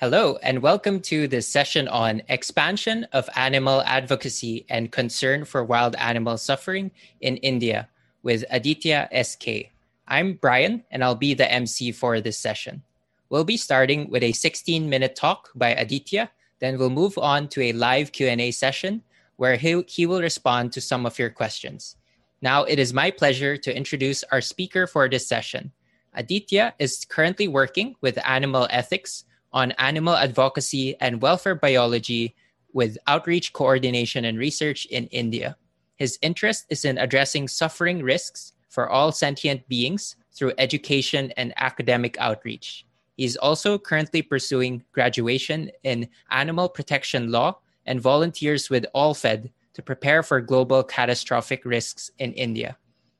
Hello, and welcome to this session on expansion of animal advocacy and concern for wild animal suffering in India with Aditya SK. I'm Brian, and I'll be the MC for this session. We'll be starting with a 16-minute talk by Aditya, then we'll move on to a live Q&A session where he, he will respond to some of your questions. Now, it is my pleasure to introduce our speaker for this session. Aditya is currently working with Animal Ethics on animal advocacy and welfare biology with outreach coordination and research in India. His interest is in addressing suffering risks for all sentient beings through education and academic outreach. He is also currently pursuing graduation in animal protection law and volunteers with AllFed to prepare for global catastrophic risks in India.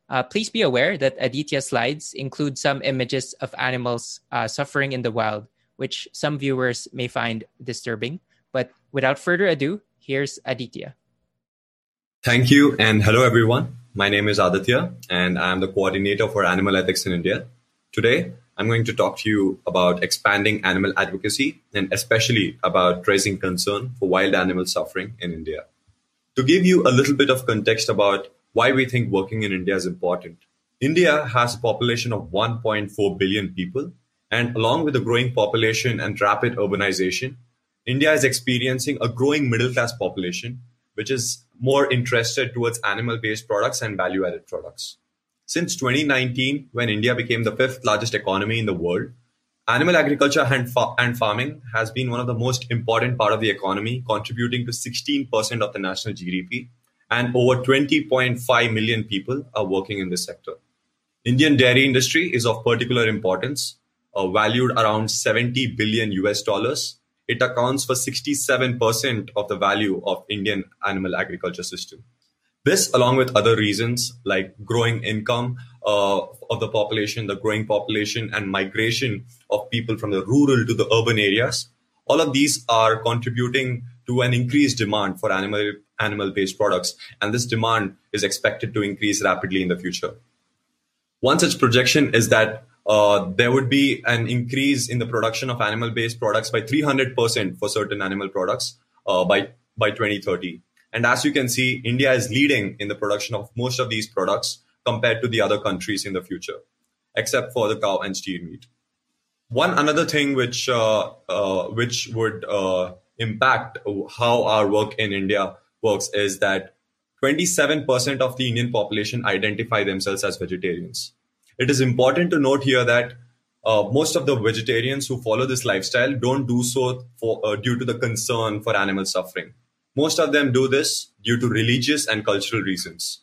Uh, please be aware that Aditya's slides include some images of animals uh, suffering in the wild, which some viewers may find disturbing. But without further ado, here's Aditya. Thank you, and hello everyone. My name is Aditya, and I'm the coordinator for animal ethics in India. Today, I'm going to talk to you about expanding animal advocacy and especially about raising concern for wild animal suffering in India. To give you a little bit of context about why we think working in India is important, India has a population of 1.4 billion people and along with the growing population and rapid urbanization, India is experiencing a growing middle class population, which is more interested towards animal based products and value added products. Since 2019, when India became the fifth largest economy in the world, animal agriculture and, fa- and farming has been one of the most important part of the economy, contributing to 16% of the national GDP, and over 20.5 million people are working in this sector. Indian dairy industry is of particular importance uh, valued around 70 billion US dollars. It accounts for 67% of the value of Indian animal agriculture system. This, along with other reasons like growing income uh, of the population, the growing population, and migration of people from the rural to the urban areas, all of these are contributing to an increased demand for animal animal based products, and this demand is expected to increase rapidly in the future. One such projection is that uh, there would be an increase in the production of animal-based products by 300% for certain animal products uh, by by 2030. And as you can see, India is leading in the production of most of these products compared to the other countries in the future, except for the cow and steer meat. One another thing which uh, uh which would uh, impact how our work in India works is that 27% of the Indian population identify themselves as vegetarians it is important to note here that uh, most of the vegetarians who follow this lifestyle don't do so for, uh, due to the concern for animal suffering. Most of them do this due to religious and cultural reasons.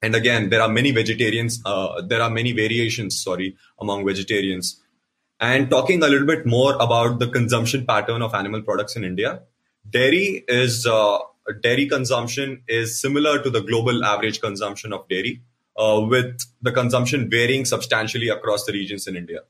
And again, there are many vegetarians, uh, there are many variations, sorry, among vegetarians. And talking a little bit more about the consumption pattern of animal products in India, dairy is uh, dairy consumption is similar to the global average consumption of dairy with the consumption varying substantially across the regions in India.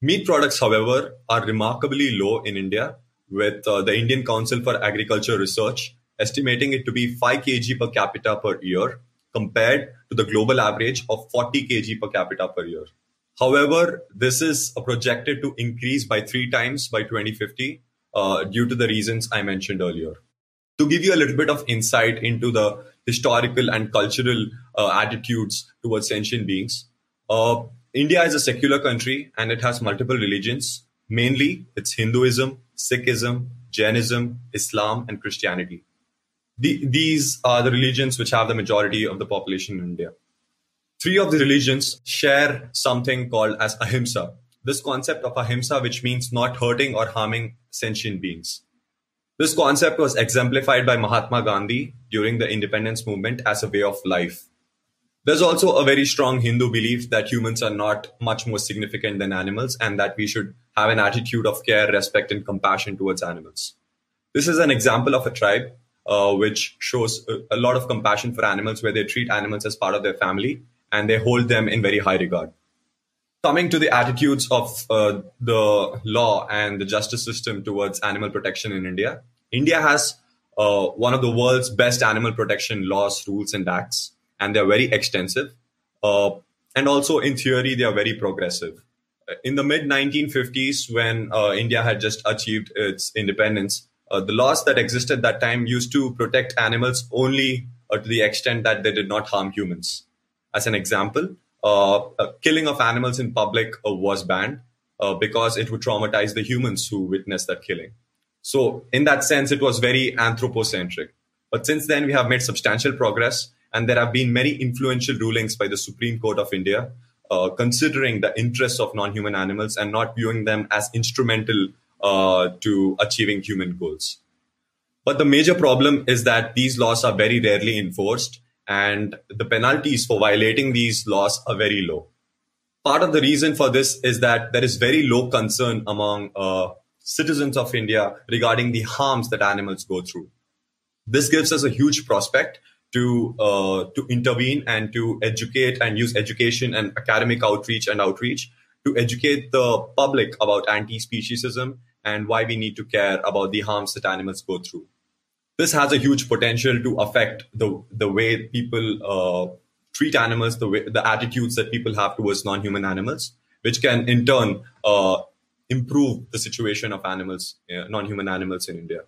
Meat products, however, are remarkably low in India, with uh, the Indian Council for Agriculture Research estimating it to be 5 kg per capita per year, compared to the global average of 40 kg per capita per year. However, this is projected to increase by three times by 2050 uh, due to the reasons I mentioned earlier. To give you a little bit of insight into the historical and cultural uh, attitudes towards sentient beings. Uh, India is a secular country and it has multiple religions. Mainly, it's Hinduism, Sikhism, Jainism, Islam, and Christianity. The, these are the religions which have the majority of the population in India. Three of the religions share something called as ahimsa. This concept of ahimsa, which means not hurting or harming sentient beings. This concept was exemplified by Mahatma Gandhi during the independence movement as a way of life. There's also a very strong Hindu belief that humans are not much more significant than animals and that we should have an attitude of care, respect, and compassion towards animals. This is an example of a tribe uh, which shows a, a lot of compassion for animals, where they treat animals as part of their family and they hold them in very high regard. Coming to the attitudes of uh, the law and the justice system towards animal protection in India, India has uh, one of the world's best animal protection laws, rules, and acts, and they're very extensive. Uh, and also, in theory, they are very progressive. in the mid 1950s, when uh, India had just achieved its independence, uh, the laws that existed that time used to protect animals only uh, to the extent that they did not harm humans. As an example, uh, killing of animals in public uh, was banned uh, because it would traumatize the humans who witnessed that killing. So, in that sense, it was very anthropocentric. But since then, we have made substantial progress, and there have been many influential rulings by the Supreme Court of India uh, considering the interests of non-human animals and not viewing them as instrumental uh, to achieving human goals. But the major problem is that these laws are very rarely enforced, and the penalties for violating these laws are very low. Part of the reason for this is that there is very low concern among uh, citizens of India regarding the harms that animals go through. This gives us a huge prospect to uh, to intervene and to educate and use education and academic outreach and outreach to educate the public about anti-speciesism and why we need to care about the harms that animals go through. This has a huge potential to affect the the way people uh, treat animals, the way the attitudes that people have towards non-human animals, which can in turn uh, improve the situation of animals, uh, non-human animals in India.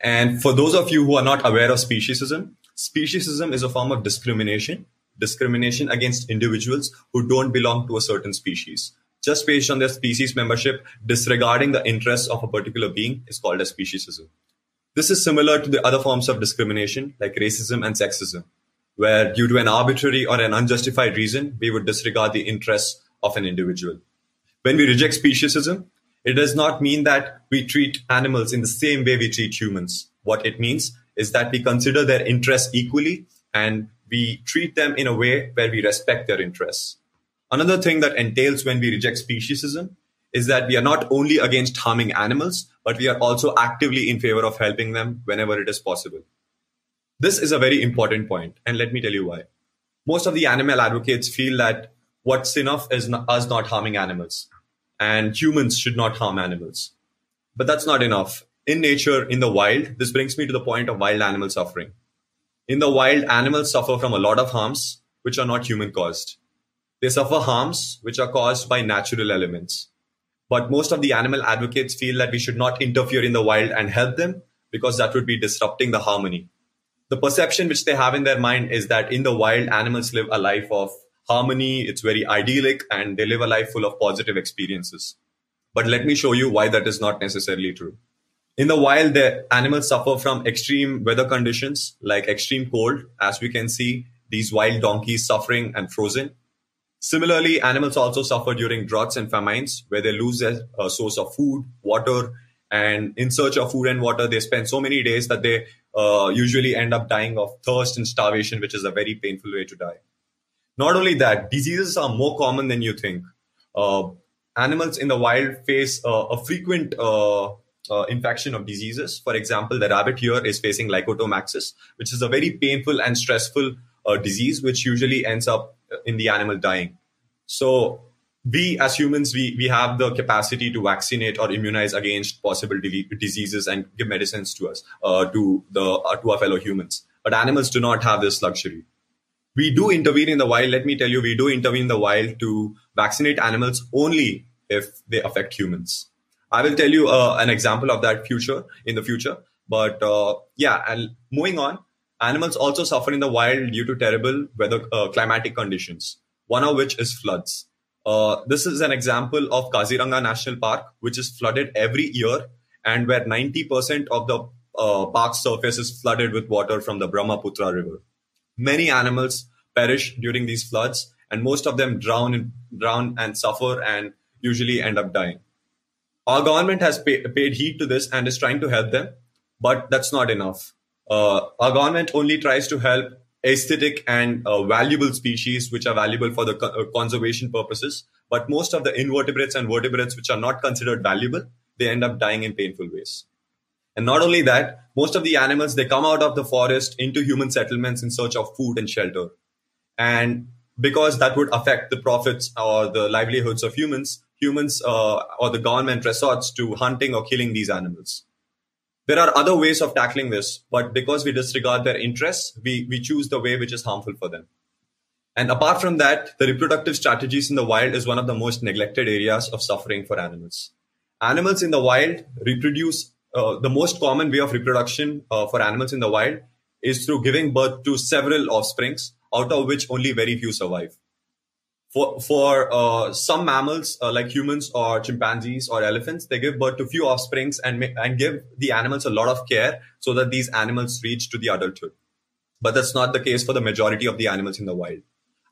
And for those of you who are not aware of speciesism, Speciesism is a form of discrimination, discrimination against individuals who don't belong to a certain species. Just based on their species membership, disregarding the interests of a particular being is called as speciesism. This is similar to the other forms of discrimination like racism and sexism, where due to an arbitrary or an unjustified reason, we would disregard the interests of an individual. When we reject speciesism, it does not mean that we treat animals in the same way we treat humans. What it means is that we consider their interests equally and we treat them in a way where we respect their interests. Another thing that entails when we reject speciesism is that we are not only against harming animals, but we are also actively in favor of helping them whenever it is possible. This is a very important point, and let me tell you why. Most of the animal advocates feel that what's enough is not, us not harming animals, and humans should not harm animals. But that's not enough in nature, in the wild, this brings me to the point of wild animal suffering. In the wild, animals suffer from a lot of harms which are not human caused. They suffer harms which are caused by natural elements. But most of the animal advocates feel that we should not interfere in the wild and help them because that would be disrupting the harmony. The perception which they have in their mind is that in the wild, animals live a life of harmony, it's very idyllic, and they live a life full of positive experiences. But let me show you why that is not necessarily true. In the wild, the animals suffer from extreme weather conditions like extreme cold, as we can see these wild donkeys suffering and frozen. Similarly, animals also suffer during droughts and famines where they lose their uh, source of food, water, and in search of food and water, they spend so many days that they uh, usually end up dying of thirst and starvation, which is a very painful way to die. Not only that, diseases are more common than you think. Uh, animals in the wild face uh, a frequent uh, uh, infection of diseases. For example, the rabbit here is facing myxomatosis, which is a very painful and stressful uh, disease, which usually ends up in the animal dying. So we as humans, we, we have the capacity to vaccinate or immunize against possible de- diseases and give medicines to us, uh, to the uh, to our fellow humans. But animals do not have this luxury. We do intervene in the wild. Let me tell you, we do intervene in the wild to vaccinate animals only if they affect humans. I will tell you uh, an example of that future in the future. But uh, yeah, and moving on, animals also suffer in the wild due to terrible weather uh, climatic conditions. One of which is floods. Uh, this is an example of Kaziranga National Park, which is flooded every year, and where 90% of the uh, park surface is flooded with water from the Brahmaputra River. Many animals perish during these floods, and most of them drown and drown and suffer and usually end up dying. Our government has pay, paid heed to this and is trying to help them, but that's not enough. Uh, our government only tries to help aesthetic and uh, valuable species which are valuable for the co- uh, conservation purposes. But most of the invertebrates and vertebrates which are not considered valuable, they end up dying in painful ways. And not only that, most of the animals they come out of the forest into human settlements in search of food and shelter. And because that would affect the profits or the livelihoods of humans, humans uh, or the government resorts to hunting or killing these animals. There are other ways of tackling this, but because we disregard their interests, we, we choose the way which is harmful for them. And apart from that, the reproductive strategies in the wild is one of the most neglected areas of suffering for animals. Animals in the wild reproduce, uh, the most common way of reproduction uh, for animals in the wild is through giving birth to several offsprings, out of which only very few survive. For, for uh, some mammals uh, like humans or chimpanzees or elephants, they give birth to few offsprings and, and give the animals a lot of care so that these animals reach to the adulthood. But that's not the case for the majority of the animals in the wild.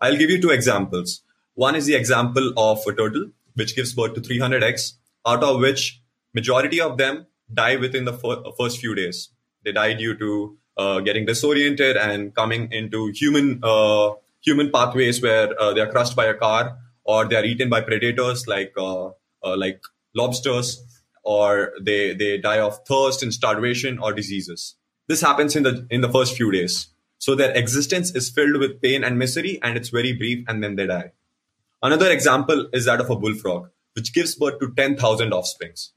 I'll give you two examples. One is the example of a turtle, which gives birth to 300 eggs, out of which majority of them die within the fir- first few days. They die due to uh, getting disoriented and coming into human uh, human pathways where uh, they are crushed by a car or they are eaten by predators like uh, uh, like lobsters or they they die of thirst and starvation or diseases. This happens in the in the first few days. So their existence is filled with pain and misery, and it's very brief, and then they die. Another example is that of a bullfrog, which gives birth to 10,000 offsprings.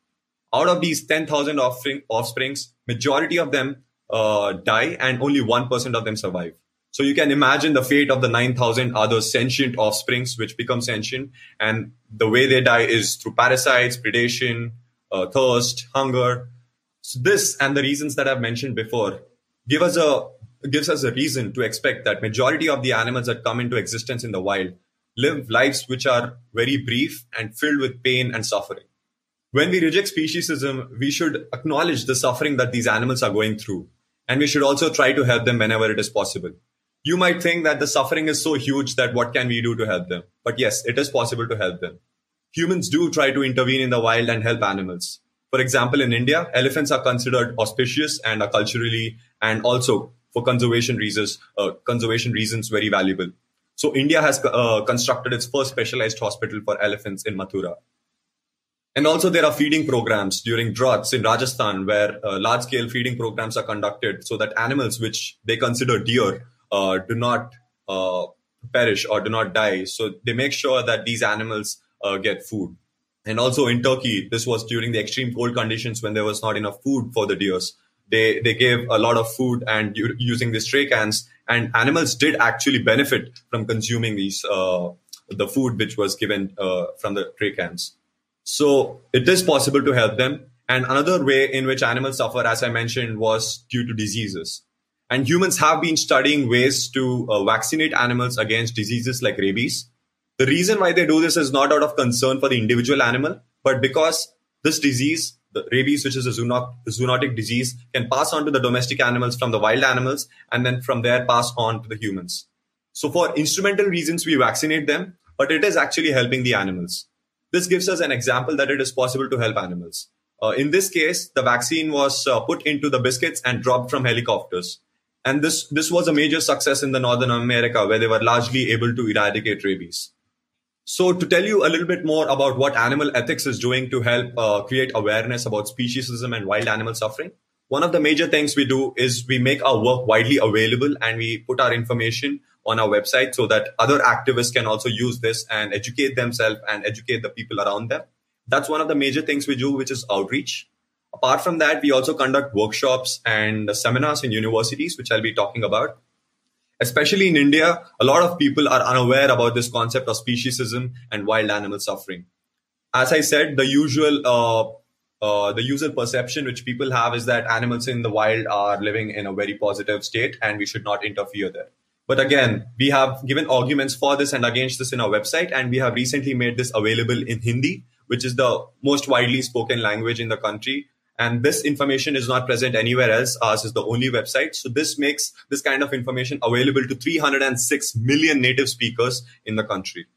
Out of these 10,000 offspring, offsprings, majority of them uh, die, and only 1% of them survive. So you can imagine the fate of the 9,000 other sentient offsprings, which become sentient, and the way they die is through parasites, predation, uh, thirst, hunger. So this and the reasons that I've mentioned before give us a gives us a reason to expect that majority of the animals that come into existence in the wild live lives which are very brief and filled with pain and suffering. When we reject speciesism, we should acknowledge the suffering that these animals are going through, and we should also try to help them whenever it is possible. You might think that the suffering is so huge that what can we do to help them? But yes, it is possible to help them. Humans do try to intervene in the wild and help animals. For example, in India, elephants are considered auspicious and are culturally and also for conservation reasons, uh, conservation reasons, very valuable. So India has uh, constructed its first specialized hospital for elephants in Mathura. And also there are feeding programs during droughts in Rajasthan where uh, large scale feeding programs are conducted so that animals which they consider dear uh, do not uh, perish or do not die. So they make sure that these animals uh, get food. And also in Turkey, this was during the extreme cold conditions when there was not enough food for the deers they they gave a lot of food and using these tray cans and animals did actually benefit from consuming these uh, the food which was given uh, from the tray cans so it is possible to help them and another way in which animals suffer as i mentioned was due to diseases and humans have been studying ways to uh, vaccinate animals against diseases like rabies the reason why they do this is not out of concern for the individual animal but because this disease the rabies, which is a zoonotic disease, can pass on to the domestic animals from the wild animals and then from there pass on to the humans. So for instrumental reasons, we vaccinate them, but it is actually helping the animals. This gives us an example that it is possible to help animals. Uh, in this case, the vaccine was uh, put into the biscuits and dropped from helicopters. And this, this was a major success in the Northern America where they were largely able to eradicate rabies. So, to tell you a little bit more about what animal ethics is doing to help uh, create awareness about speciesism and wild animal suffering, one of the major things we do is we make our work widely available and we put our information on our website so that other activists can also use this and educate themselves and educate the people around them. That's one of the major things we do, which is outreach. Apart from that, we also conduct workshops and seminars in universities, which I'll be talking about especially in India, a lot of people are unaware about this concept of speciesism and wild animal suffering. As I said, the usual uh, uh, the usual perception which people have is that animals in the wild are living in a very positive state and we should not interfere there. But again, we have given arguments for this and against this in our website, and we have recently made this available in Hindi, which is the most widely spoken language in the country and this information is not present anywhere else. Ours is the only website. So this makes this kind of information available to 306 million native speakers in the country.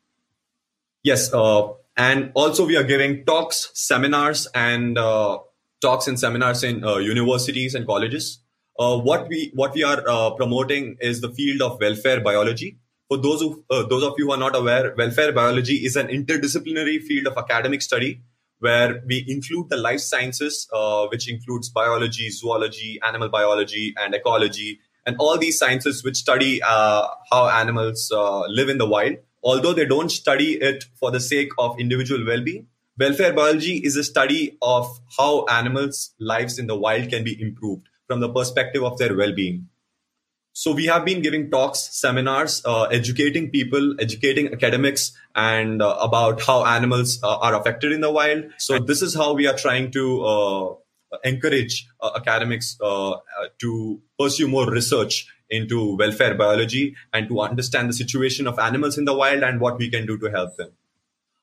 Yes, uh, and also we are giving talks, seminars, and uh, talks and seminars in uh, universities and colleges. Uh, what we what we are uh, promoting is the field of welfare biology. For those who uh, those of you who are not aware, welfare biology is an interdisciplinary field of academic study where we include the life sciences, uh, which includes biology, zoology, animal biology, and ecology, and all these sciences which study uh, how animals uh, live in the wild. Although they don't study it for the sake of individual well being, welfare biology is a study of how animals' lives in the wild can be improved from the perspective of their well being. So we have been giving talks, seminars, uh, educating people, educating academics, and uh, about how animals uh, are affected in the wild. So this is how we are trying to uh, encourage uh, academics uh, to pursue more research into welfare biology and to understand the situation of animals in the wild and what we can do to help them.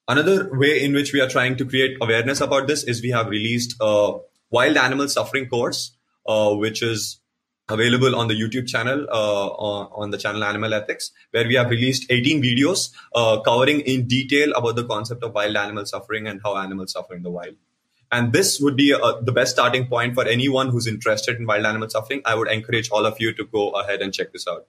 Another way in which we are trying to create awareness about this is we have released a wild animal suffering course, which is available on the YouTube channel uh, on, the channel Animal Ethics, where we have released 18 videos uh, covering in detail about the concept of wild animal suffering and how animals suffer in the wild. And this would be uh, the best starting point for anyone who's interested in wild animal suffering. I would encourage all of you to go ahead and check this out.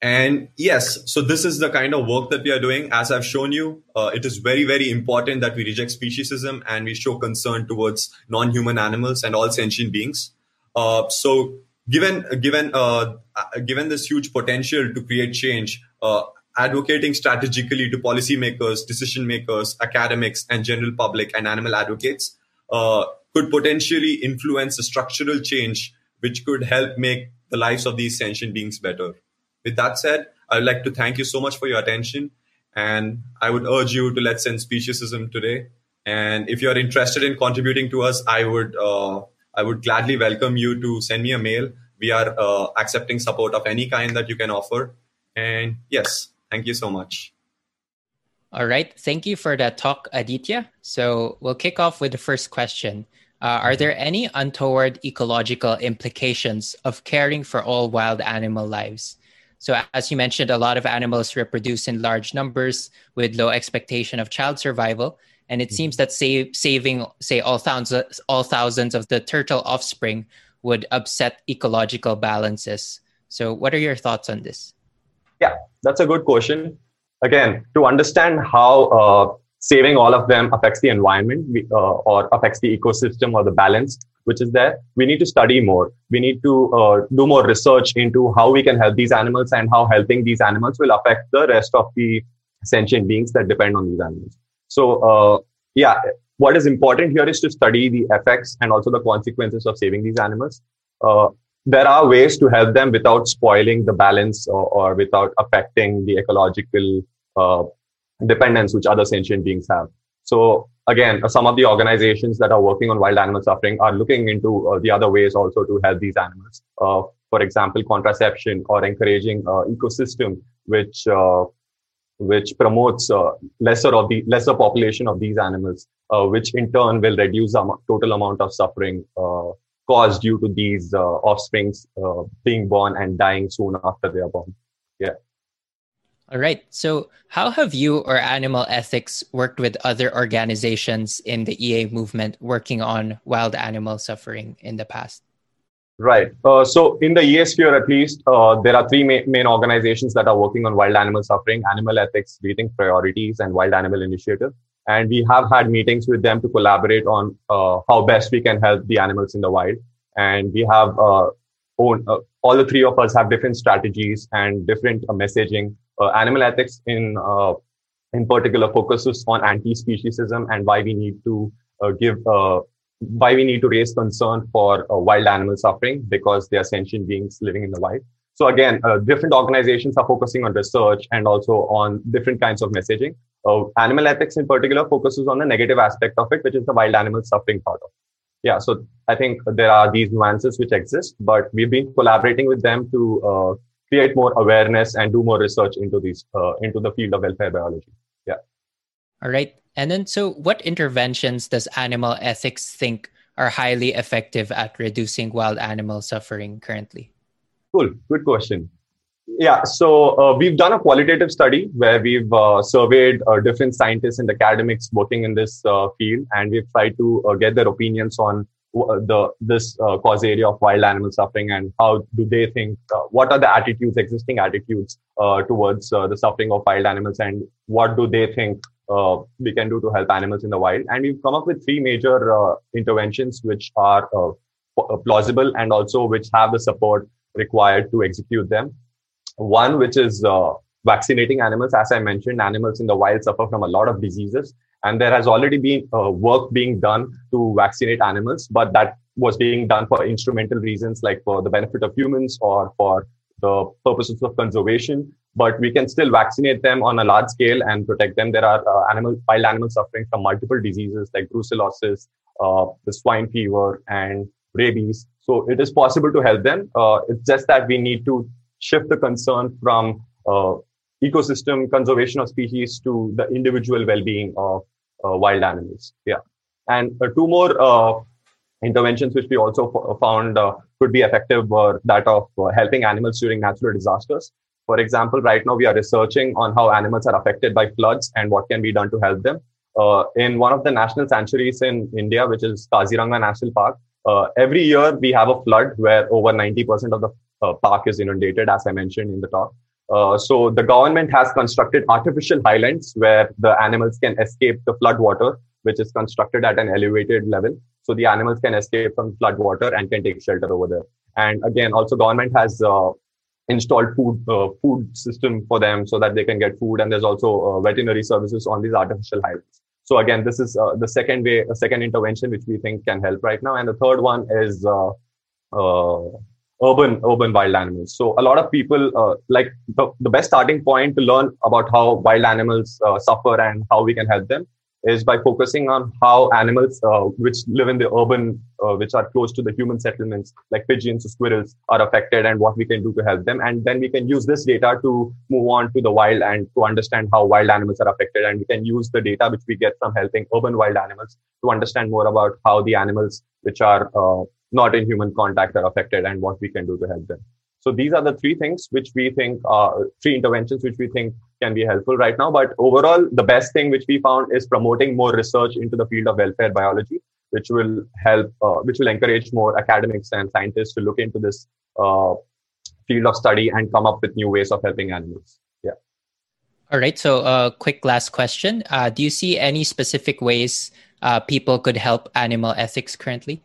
And yes, so this is the kind of work that we are doing. As I've shown you, uh, it is very, very important that we reject speciesism and we show concern towards non-human animals and all sentient beings. Uh, so given given uh, given this huge potential to create change, uh, advocating strategically to policymakers, decision makers, academics, and general public and animal advocates uh, could potentially influence a structural change which could help make the lives of these sentient beings better. With that said, I would like to thank you so much for your attention, and I would urge you to let's end speciesism today. And if you are interested in contributing to us, I would uh, I would gladly welcome you to send me a mail. We are uh, accepting support of any kind that you can offer. And yes, thank you so much. All right. Thank you for that talk, Aditya. So we'll kick off with the first question. Uh, are there any untoward ecological implications of caring for all wild animal lives? So, as you mentioned, a lot of animals reproduce in large numbers with low expectation of child survival. And it seems that save, saving, say, all thousands, all thousands of the turtle offspring would upset ecological balances. So, what are your thoughts on this? Yeah, that's a good question. Again, to understand how uh, saving all of them affects the environment uh, or affects the ecosystem or the balance which is there, we need to study more. We need to uh, do more research into how we can help these animals and how helping these animals will affect the rest of the sentient beings that depend on these animals. So, uh, yeah, what is important here is to study the effects and also the consequences of saving these animals. Uh, there are ways to help them without spoiling the balance or, or without affecting the ecological uh, dependence which other sentient beings have. So again, some of the organizations that are working on wild animal suffering are looking into uh, the other ways also to help these animals. Uh, for example, contraception or encouraging uh, ecosystem which uh, which promotes uh, lesser of the lesser population of these animals, uh, which in turn will reduce the total amount of suffering uh, caused due to these uh, offsprings uh, being born and dying soon after they are born. Yeah. All right. So, how have you or Animal Ethics worked with other organizations in the EA movement working on wild animal suffering in the past? Right. Uh, so in the EA sphere, at least, uh, there are three ma- main organizations that are working on wild animal suffering, animal ethics, rethink priorities, and wild animal initiative. And we have had meetings with them to collaborate on uh, how best we can help the animals in the wild. And we have uh, own, uh, all the three of us have different strategies and different uh, messaging. animal ethics in in particular focuses on anti-speciesism and why we need to give why we need to raise concern for uh, wild animal suffering because they are sentient beings living in the wild. So again, uh, different organizations are focusing on research and also on different kinds of messaging. Uh, animal ethics in particular focuses on the negative aspect of it, which is the wild animal suffering part of it. Yeah, so I think there are these nuances which exist, but we've been collaborating with them to uh, create more awareness and do more research into these uh, into the field of welfare biology. Yeah. All right. And then, so what interventions does animal ethics think are highly effective at reducing wild animal suffering currently? Cool. Good question. Yeah, so uh, we've done a qualitative study where we've uh, surveyed uh, different scientists and academics working in this uh, field, and we've tried to uh, get their opinions on uh, the this cause area of wild animal suffering and how do they think what are the attitudes, existing attitudes towards the suffering of wild animals, and what do they think uh, we can do to help animals in the wild. And we've come up with three major uh, interventions which are uh, uh, plausible and also which have the support required to execute them. One, which is uh, vaccinating animals. As I mentioned, animals in the wild suffer from a lot of diseases. And there has already been uh, work being done to vaccinate animals, but that was being done for instrumental reasons like for the benefit of humans or for the purposes of conservation, but we can still vaccinate them on a large scale and protect them. There are uh, animal, wild animals suffering from multiple diseases like brucellosis, uh, the swine fever, and rabies. So it is possible to help them. Uh, it's just that we need to shift the concern from uh, ecosystem conservation of species to the individual well-being of uh, wild animals. Yeah, and uh, two more interventions which we also f- found could be effective were that of helping animals during natural disasters. For example, right now we are researching on how animals are affected by floods and what can be done to help them. Uh, in one of the national sanctuaries in India, which is Kaziranga National Park, every year we have a flood where over 90% of the park is inundated, as I mentioned in the talk. Uh, so the government has constructed artificial highlands where the animals can escape the flood water, which is constructed at an elevated level. So the animals can escape from flood water and can take shelter over there. And again, also government has uh, installed food uh, food system for them so that they can get food. And there's also uh, veterinary services on these artificial highlands. So again, this is uh, the second way, a second intervention which we think can help right now. And the third one is urban urban wild animals so a lot of people uh, like the, the best starting point to learn about how wild animals uh, suffer and how we can help them is by focusing on how animals uh, which live in the urban uh, which are close to the human settlements like pigeons or squirrels are affected and what we can do to help them and then we can use this data to move on to the wild and to understand how wild animals are affected and we can use the data which we get from helping urban wild animals to understand more about how the animals which are uh, not in human contact are affected and what we can do to help them. So these are the three things which we think are three interventions which we think can be helpful right now. But overall, the best thing which we found is promoting more research into the field of welfare biology, which will help, uh, which will encourage more academics and scientists to look into this uh, field of study and come up with new ways of helping animals. Yeah. All right. So, uh, quick last question: uh, Do you see any specific ways uh, people could help animal ethics currently?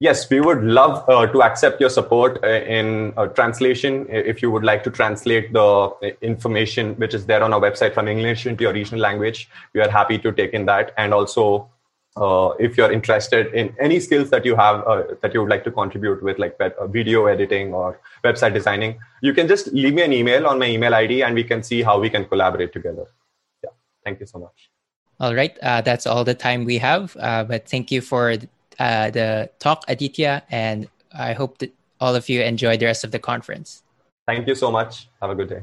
Yes, we would love uh, to accept your support uh, in uh, translation. If you would like to translate the uh, information which is there on our website from English into your regional language, we are happy to take in that. And also, uh, if you're interested in any skills that you have uh, that you would like to contribute with, like video editing or website designing, you can just leave me an email on my email ID and we can see how we can collaborate together. Yeah, thank you so much. All right, that's all the time we have. but thank you for uh, the talk, Aditya, and I hope that all of you enjoy the rest of the conference. Thank you so much. Have a good day.